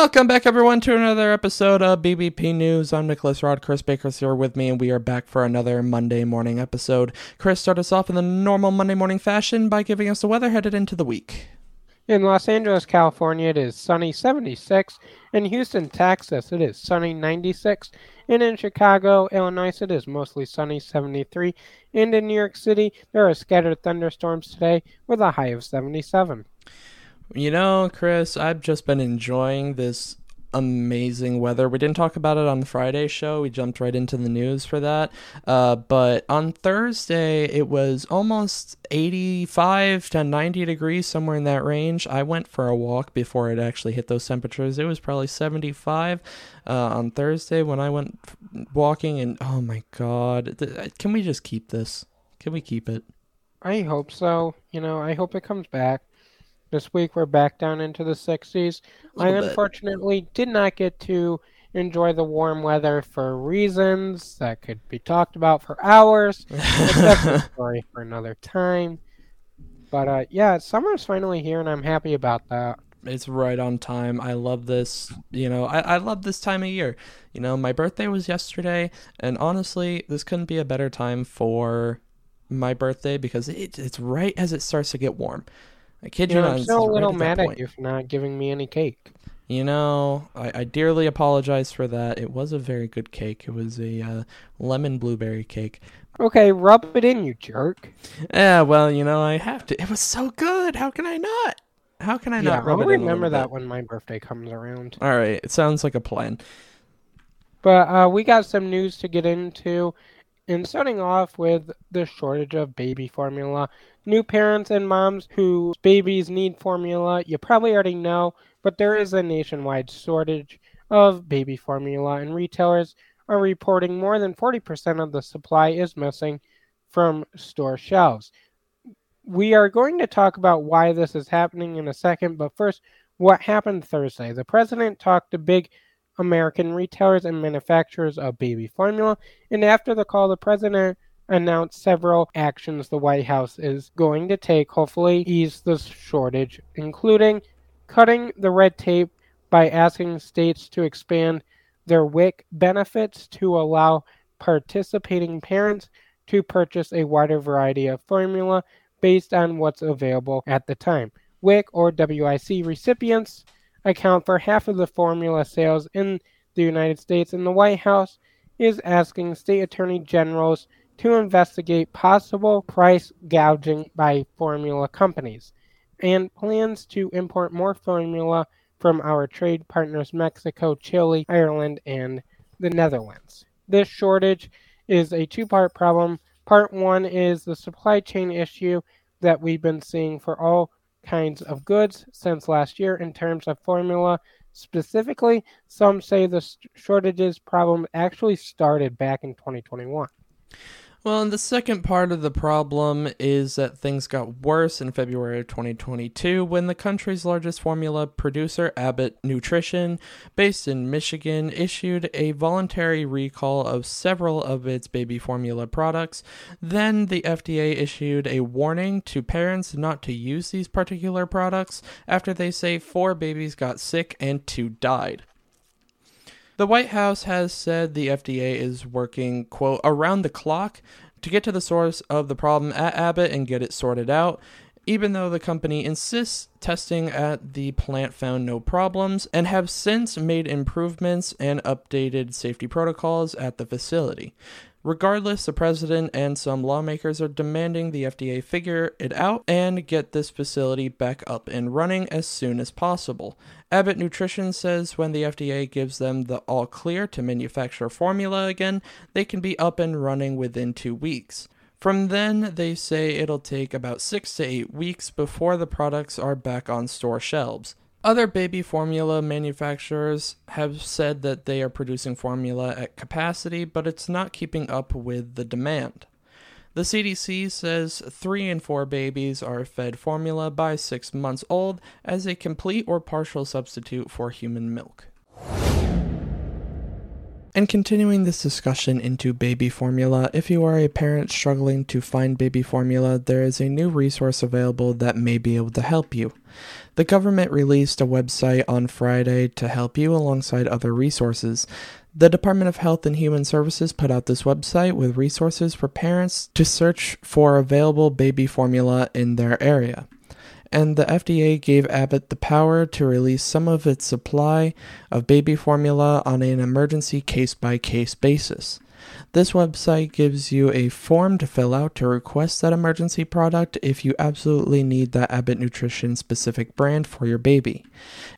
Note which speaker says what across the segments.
Speaker 1: Welcome back, everyone, to another episode of BBP News. I'm Nicholas Rod. Chris Baker's here with me, and we are back for another Monday morning episode. Chris, start us off in the normal Monday morning fashion by giving us the weather headed into the week.
Speaker 2: In Los Angeles, California, it is sunny 76. In Houston, Texas, it is sunny 96. And in Chicago, Illinois, it is mostly sunny 73. And in New York City, there are scattered thunderstorms today with a high of 77.
Speaker 1: You know, Chris, I've just been enjoying this amazing weather. We didn't talk about it on the Friday show. We jumped right into the news for that. Uh, but on Thursday, it was almost 85 to 90 degrees, somewhere in that range. I went for a walk before it actually hit those temperatures. It was probably 75 uh, on Thursday when I went walking, and oh my God, can we just keep this? Can we keep it?
Speaker 2: I hope so. You know, I hope it comes back. This week we're back down into the 60s. I
Speaker 1: bit.
Speaker 2: unfortunately did not get to enjoy the warm weather for reasons that could be talked about for hours. That's a story for another time. But uh, yeah, summer's finally here, and I'm happy about that.
Speaker 1: It's right on time. I love this. You know, I, I love this time of year. You know, my birthday was yesterday, and honestly, this couldn't be a better time for my birthday because it, it's right as it starts to get warm. I kid you,
Speaker 2: You know,
Speaker 1: not.
Speaker 2: I'm still a little
Speaker 1: at that
Speaker 2: mad at
Speaker 1: point.
Speaker 2: you for not giving me any cake.
Speaker 1: You know, I, I dearly apologize for that. It was a very good cake. It was a uh, lemon blueberry cake.
Speaker 2: Okay, rub it in, you jerk.
Speaker 1: Yeah, well, you know, I have to. It was so good. How can I not? How can I
Speaker 2: yeah,
Speaker 1: not
Speaker 2: I'll
Speaker 1: it in
Speaker 2: remember that
Speaker 1: bit?
Speaker 2: when my birthday comes around.
Speaker 1: All right, it sounds like a plan.
Speaker 2: But uh, we got some news to get into. And starting off with the shortage of baby formula. New parents and moms whose babies need formula, you probably already know, but there is a nationwide shortage of baby formula, and retailers are reporting more than 40% of the supply is missing from store shelves. We are going to talk about why this is happening in a second, but first, what happened Thursday? The president talked to big American retailers and manufacturers of baby formula. And after the call, the president announced several actions the White House is going to take, hopefully, ease the shortage, including cutting the red tape by asking states to expand their WIC benefits to allow participating parents to purchase a wider variety of formula based on what's available at the time. WIC or WIC recipients account for half of the formula sales in the United States, and the White House is asking state attorney generals to investigate possible price gouging by formula companies and plans to import more formula from our trade partners Mexico, Chile, Ireland, and the Netherlands. This shortage is a two part problem. Part one is the supply chain issue that we've been seeing for all kinds of goods since last year in terms of formula. Specifically, some say the shortages problem actually started back in 2021.
Speaker 1: Well, and the second part of the problem is that things got worse in February of 2022 when the country's largest formula producer, Abbott Nutrition, based in Michigan, issued a voluntary recall of several of its baby formula products. Then the FDA issued a warning to parents not to use these particular products after they say four babies got sick and two died. The White House has said the FDA is working, quote, around the clock to get to the source of the problem at Abbott and get it sorted out, even though the company insists testing at the plant found no problems and have since made improvements and updated safety protocols at the facility. Regardless, the president and some lawmakers are demanding the FDA figure it out and get this facility back up and running as soon as possible. Abbott Nutrition says when the FDA gives them the all clear to manufacture formula again, they can be up and running within two weeks. From then, they say it'll take about six to eight weeks before the products are back on store shelves. Other baby formula manufacturers have said that they are producing formula at capacity, but it's not keeping up with the demand. The CDC says three in four babies are fed formula by six months old as a complete or partial substitute for human milk. And continuing this discussion into baby formula, if you are a parent struggling to find baby formula, there is a new resource available that may be able to help you. The government released a website on Friday to help you alongside other resources. The Department of Health and Human Services put out this website with resources for parents to search for available baby formula in their area and the FDA gave Abbott the power to release some of its supply of baby formula on an emergency case by case basis. This website gives you a form to fill out to request that emergency product if you absolutely need that Abbott Nutrition specific brand for your baby.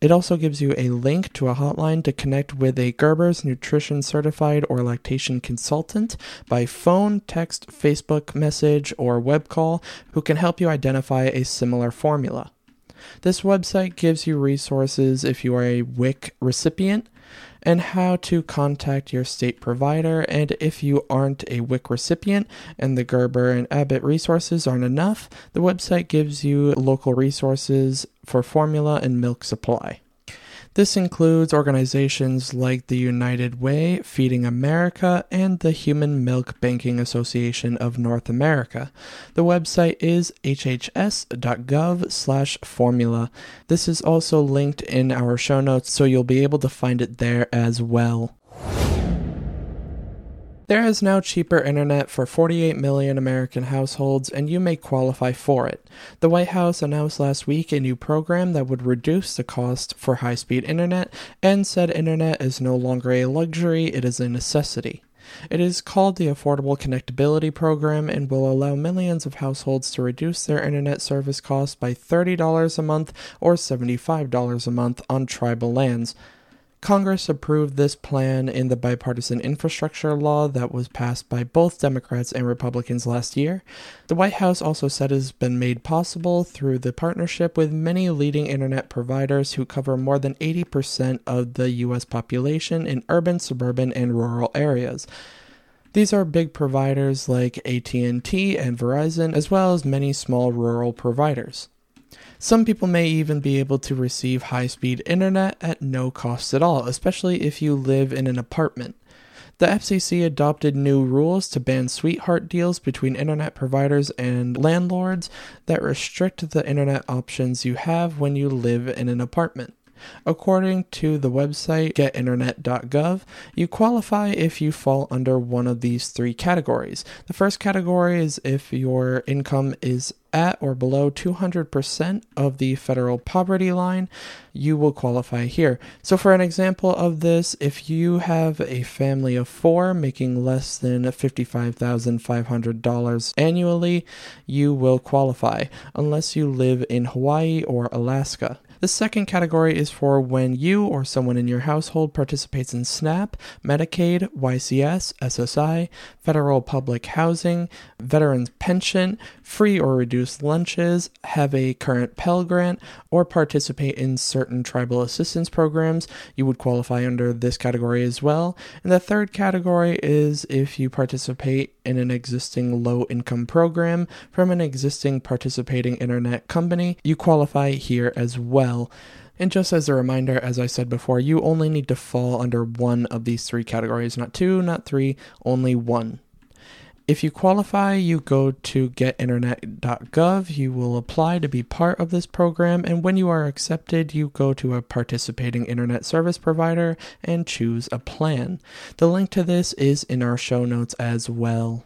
Speaker 1: It also gives you a link to a hotline to connect with a Gerber's nutrition certified or lactation consultant by phone, text, Facebook message, or web call who can help you identify a similar formula. This website gives you resources if you are a WIC recipient and how to contact your state provider. And if you aren't a WIC recipient and the Gerber and Abbott resources aren't enough, the website gives you local resources for formula and milk supply. This includes organizations like the United Way, Feeding America, and the Human Milk Banking Association of North America. The website is hhs.gov/formula. This is also linked in our show notes so you'll be able to find it there as well. There is now cheaper internet for 48 million American households, and you may qualify for it. The White House announced last week a new program that would reduce the cost for high speed internet and said internet is no longer a luxury, it is a necessity. It is called the Affordable Connectivity Program and will allow millions of households to reduce their internet service costs by $30 a month or $75 a month on tribal lands. Congress approved this plan in the bipartisan infrastructure law that was passed by both Democrats and Republicans last year. The White House also said it has been made possible through the partnership with many leading internet providers who cover more than 80% of the US population in urban, suburban, and rural areas. These are big providers like AT&T and Verizon as well as many small rural providers. Some people may even be able to receive high speed internet at no cost at all, especially if you live in an apartment. The FCC adopted new rules to ban sweetheart deals between internet providers and landlords that restrict the internet options you have when you live in an apartment. According to the website getinternet.gov, you qualify if you fall under one of these three categories. The first category is if your income is at or below 200% of the federal poverty line, you will qualify here. So, for an example of this, if you have a family of four making less than $55,500 annually, you will qualify, unless you live in Hawaii or Alaska. The second category is for when you or someone in your household participates in SNAP, Medicaid, YCS, SSI, federal public housing, veterans pension, free or reduced lunches, have a current Pell Grant, or participate in certain tribal assistance programs. You would qualify under this category as well. And the third category is if you participate in an existing low income program from an existing participating internet company, you qualify here as well. And just as a reminder, as I said before, you only need to fall under one of these three categories, not two, not three, only one. If you qualify, you go to getinternet.gov. You will apply to be part of this program, and when you are accepted, you go to a participating internet service provider and choose a plan. The link to this is in our show notes as well.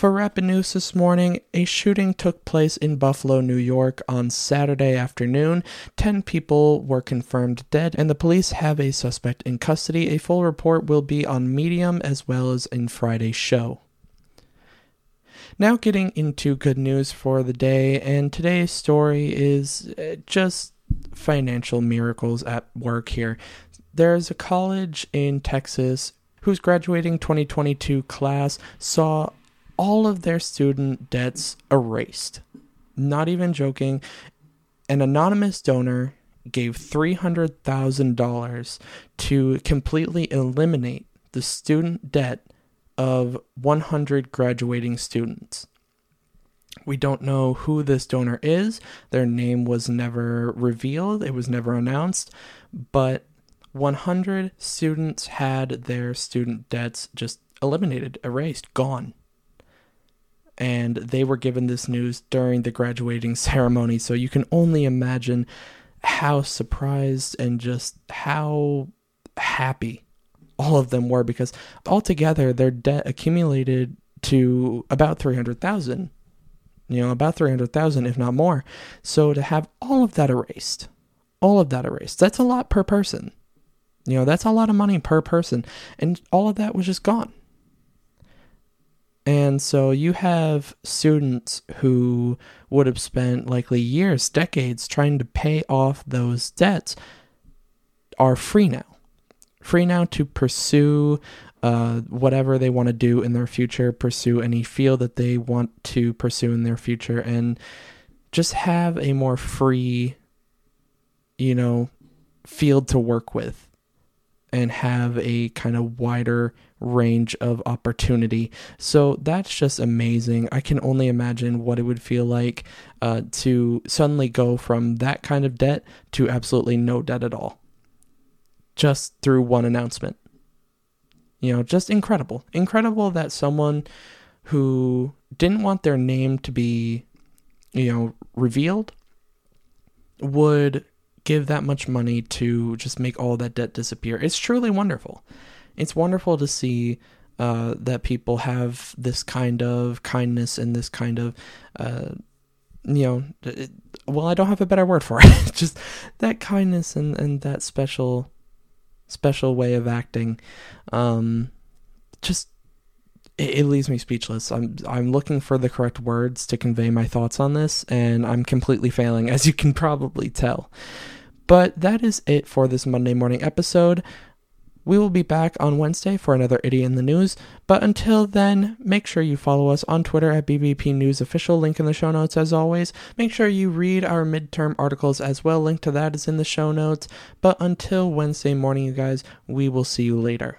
Speaker 1: For Rapid News this morning, a shooting took place in Buffalo, New York on Saturday afternoon. Ten people were confirmed dead, and the police have a suspect in custody. A full report will be on Medium as well as in Friday's show. Now, getting into good news for the day, and today's story is uh, just financial miracles at work here. There's a college in Texas whose graduating 2022 class saw all of their student debts erased. Not even joking. An anonymous donor gave $300,000 to completely eliminate the student debt of 100 graduating students. We don't know who this donor is. Their name was never revealed, it was never announced, but 100 students had their student debts just eliminated, erased, gone. And they were given this news during the graduating ceremony, so you can only imagine how surprised and just how happy all of them were because altogether their debt accumulated to about 300,000 you know about 300,000 if not more. So to have all of that erased all of that erased that's a lot per person. You know that's a lot of money per person. And all of that was just gone and so you have students who would have spent likely years decades trying to pay off those debts are free now. Free now to pursue uh, whatever they want to do in their future, pursue any field that they want to pursue in their future, and just have a more free, you know, field to work with and have a kind of wider range of opportunity. So that's just amazing. I can only imagine what it would feel like uh, to suddenly go from that kind of debt to absolutely no debt at all just through one announcement. You know, just incredible. Incredible that someone who didn't want their name to be, you know, revealed would give that much money to just make all that debt disappear. It's truly wonderful. It's wonderful to see uh, that people have this kind of kindness and this kind of, uh, you know, it, well, I don't have a better word for it. just that kindness and, and that special special way of acting. Um, just it, leaves me speechless. I'm I'm looking for the correct words to convey my thoughts on this, and I'm completely failing, as you can probably tell. But that is it for this Monday morning episode. We will be back on Wednesday for another Idiot in the News, but until then, make sure you follow us on Twitter at BBP News Official, link in the show notes as always. Make sure you read our midterm articles as well, link to that is in the show notes. But until Wednesday morning, you guys, we will see you later.